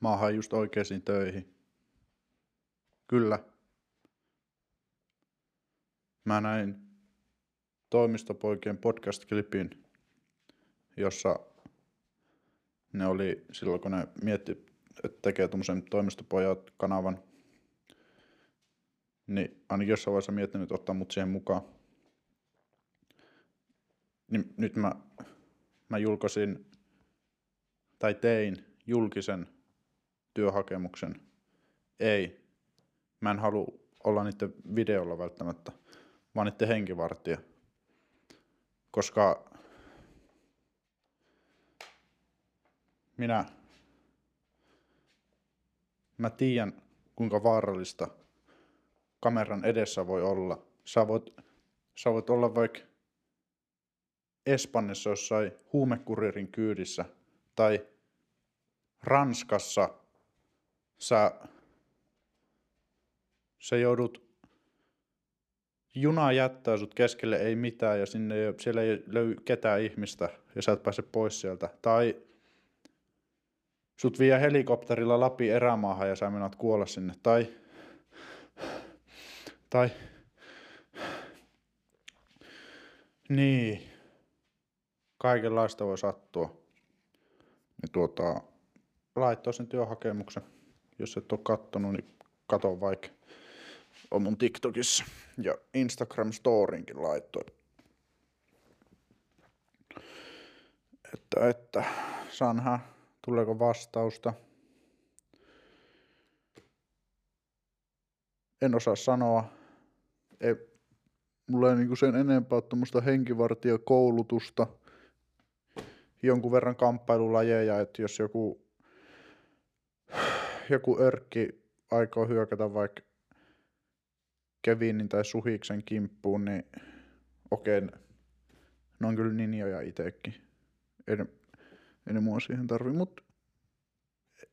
maahan just oikeisiin töihin. Kyllä. Mä näin toimistopoikien podcast-klipin, jossa ne oli silloin, kun ne mietti, että tekee tuommoisen toimistopojat kanavan, niin ainakin jossain vaiheessa miettinyt ottaa mut siihen mukaan. Niin nyt mä, mä julkaisin, tai tein julkisen työhakemuksen. Ei, mä en halua olla niiden videolla välttämättä, vaan niiden henkivartija. Koska minä, mä tiedän kuinka vaarallista kameran edessä voi olla. Sä voit, sä voit olla vaikka Espanjassa jossain huumekuririn kyydissä tai Ranskassa sä, sä joudut juna jättää sut keskelle ei mitään ja sinne ei, siellä ei löy ketään ihmistä ja sä et pääse pois sieltä. Tai sut vie helikopterilla läpi erämaahan ja sä menet kuolla sinne. Tai, tai, niin, kaikenlaista voi sattua. Niin tuota, laittoi sen työhakemuksen. Jos et ole kattonut, niin kato vaikka. On mun TikTokissa ja Instagram Storinkin laittoi. Että, että, sanha, tuleeko vastausta? En osaa sanoa. Ei, mulla ei niinku sen enempää tuommoista henkivartijakoulutusta. Jonkun verran kamppailulajeja, että jos joku, joku örkki aikoo hyökätä vaikka Kevinin tai Suhiksen kimppuun, niin okei, ne on kyllä ninjoja itsekin. Ei ne, ei ne mua siihen tarvii, mutta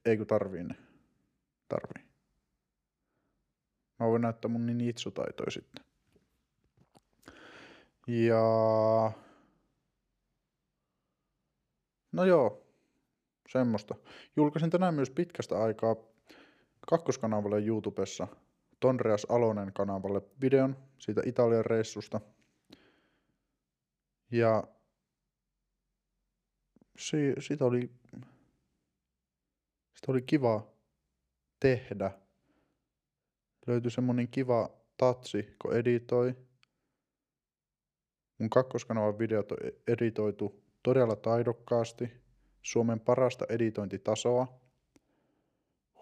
eikö tarvii ne? Tarvii. Mä voin näyttää mun ninjitsutaitoja sitten. Ja... No joo, semmoista. Julkaisin tänään myös pitkästä aikaa kakkoskanavalle YouTubessa Tonreas Alonen kanavalle videon siitä Italian reissusta. Ja si, sitä oli, sitä oli kiva tehdä. Löytyi semmonen kiva tatsi, kun editoi. Mun kakkoskanavan videot on editoitu todella taidokkaasti. Suomen parasta editointitasoa.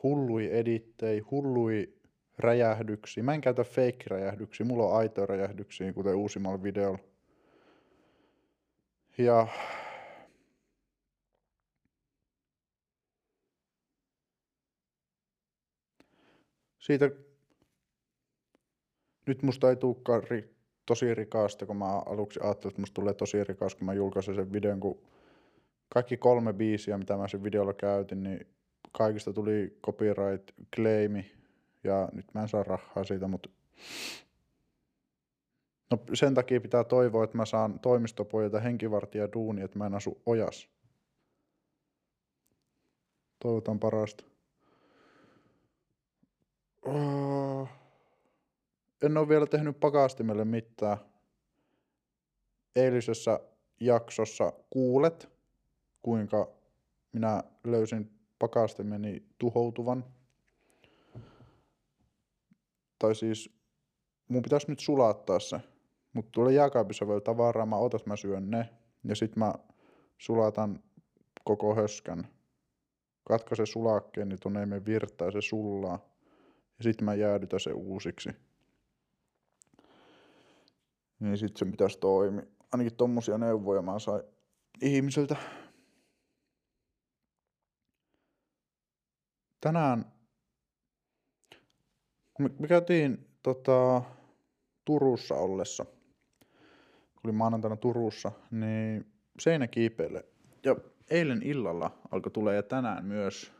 Hullui edittei, hullui räjähdyksiä. Mä en käytä fake-räjähdyksiä, mulla on aitoja räjähdyksiä, kuten uusimmalla videolla. Ja siitä nyt musta ei tulekaan ri, tosi rikasta, kun mä aluksi ajattelin, että musta tulee tosi rikas, kun mä julkaisin sen videon, kun kaikki kolme biisiä, mitä mä sen videolla käytin, niin kaikista tuli copyright claimi ja nyt mä en saa rahaa siitä, mutta no sen takia pitää toivoa, että mä saan toimistopojilta henkivartija duuni, että mä en asu ojas. Toivotan parasta. Oh. En ole vielä tehnyt pakastimelle mitään. Eilisessä jaksossa kuulet, kuinka minä löysin pakastimeni tuhoutuvan tai siis mun pitäisi nyt sulattaa se. Mutta tulee jääkaapissa vielä tavaraa, mä otas mä syön ne. Ja sit mä sulatan koko höskän. Katkaise sulakkeen, niin tonne ei virtaa se sullaa. Ja sit mä jäädytän se uusiksi. Niin sit sen pitäisi toimia. Ainakin tommosia neuvoja mä sain ihmisiltä. Tänään me, me käytiin tota, Turussa ollessa, kun maanantaina Turussa, niin seinäkiipeille. Ja eilen illalla alkoi tulee ja tänään myös,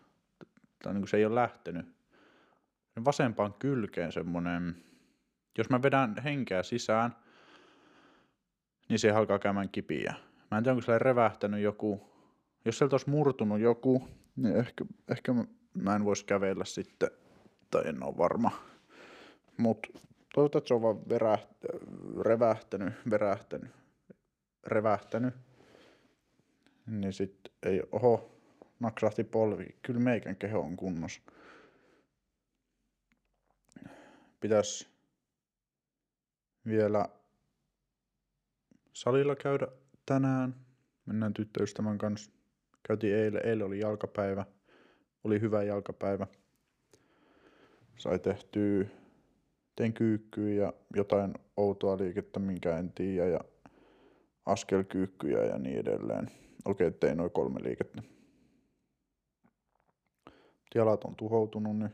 tai niin kuin se ei ole lähtenyt, niin vasempaan kylkeen semmonen, jos mä vedän henkeä sisään, niin se alkaa käymään kipiä. Mä en tiedä, onko se revähtänyt joku, jos sieltä olisi murtunut joku, niin ehkä, ehkä mä mä en vois kävellä sitten, tai en oo varma. Mut toivottavasti se on vaan veräht, revähtänyt, verähtänyt, revähtänyt. Niin sit ei, oho, naksahti polvi. Kyllä meikän keho on kunnossa. Pitäis vielä salilla käydä tänään. Mennään tyttöystävän kanssa. Käytiin eilen, eilen oli jalkapäivä. Oli hyvä jalkapäivä. Sai tehtyä, tein kyykkyä ja jotain outoa liikettä, minkä en tiedä, ja askelkyykkyjä ja niin edelleen. Okei, tein noin kolme liikettä. Jalat on tuhoutunut, niin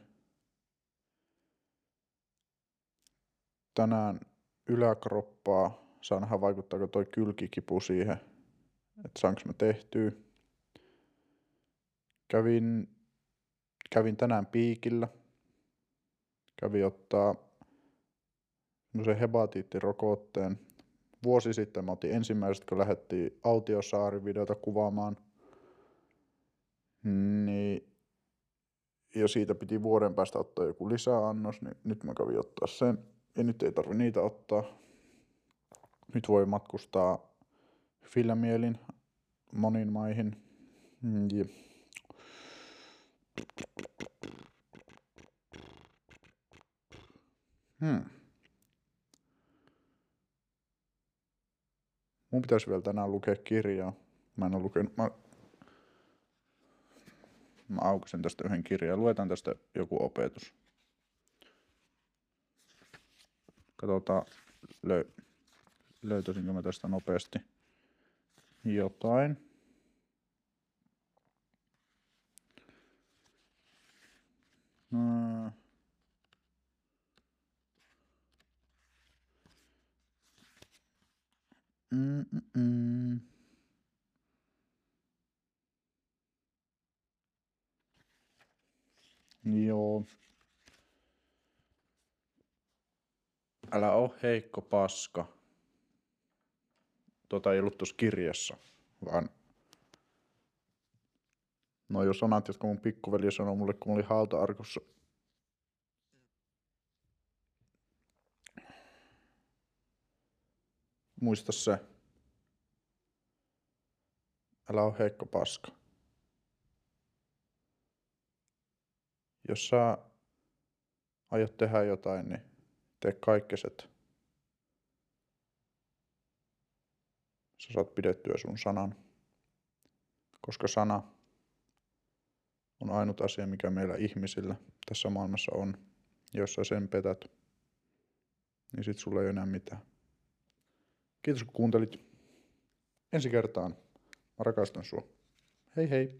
tänään yläkroppaa. Saa nähdä vaikuttaako toi kylkikipu siihen, että saanko mä tehtyä. Kävin, kävin tänään piikillä. Kävin ottaa semmoisen hepatiittirokotteen. Vuosi sitten mä otin ensimmäiset, kun lähdettiin Autiosaari-videota kuvaamaan. Niin ja siitä piti vuoden päästä ottaa joku lisäannos, niin nyt mä kävin ottaa sen. Ja nyt ei tarvi niitä ottaa. Nyt voi matkustaa filmielin moniin maihin. Ja Hmm. Mun pitäisi vielä tänään lukea kirjaa. Mä en ole lukenut. Mä, mä aukasin tästä yhden kirjan. Luetaan tästä joku opetus. Katsotaan, löy- löytäisinkö mä tästä nopeasti jotain. Joo. Älä oo heikko paska. Tota ei ollut tuossa kirjassa, vaan No jo sanat, jotka mun pikkuveli sanoi mulle, kun oli hauta-arkussa. Muista se. Älä oo heikko paska. Jos sä aiot tehdä jotain, niin tee kaikkeset. Sä saat pidettyä sun sanan. Koska sana on ainut asia, mikä meillä ihmisillä tässä maailmassa on. Jos sä sen petät, niin sit sulla ei enää mitään. Kiitos kun kuuntelit. Ensi kertaan. Mä rakastan sua. Hei hei.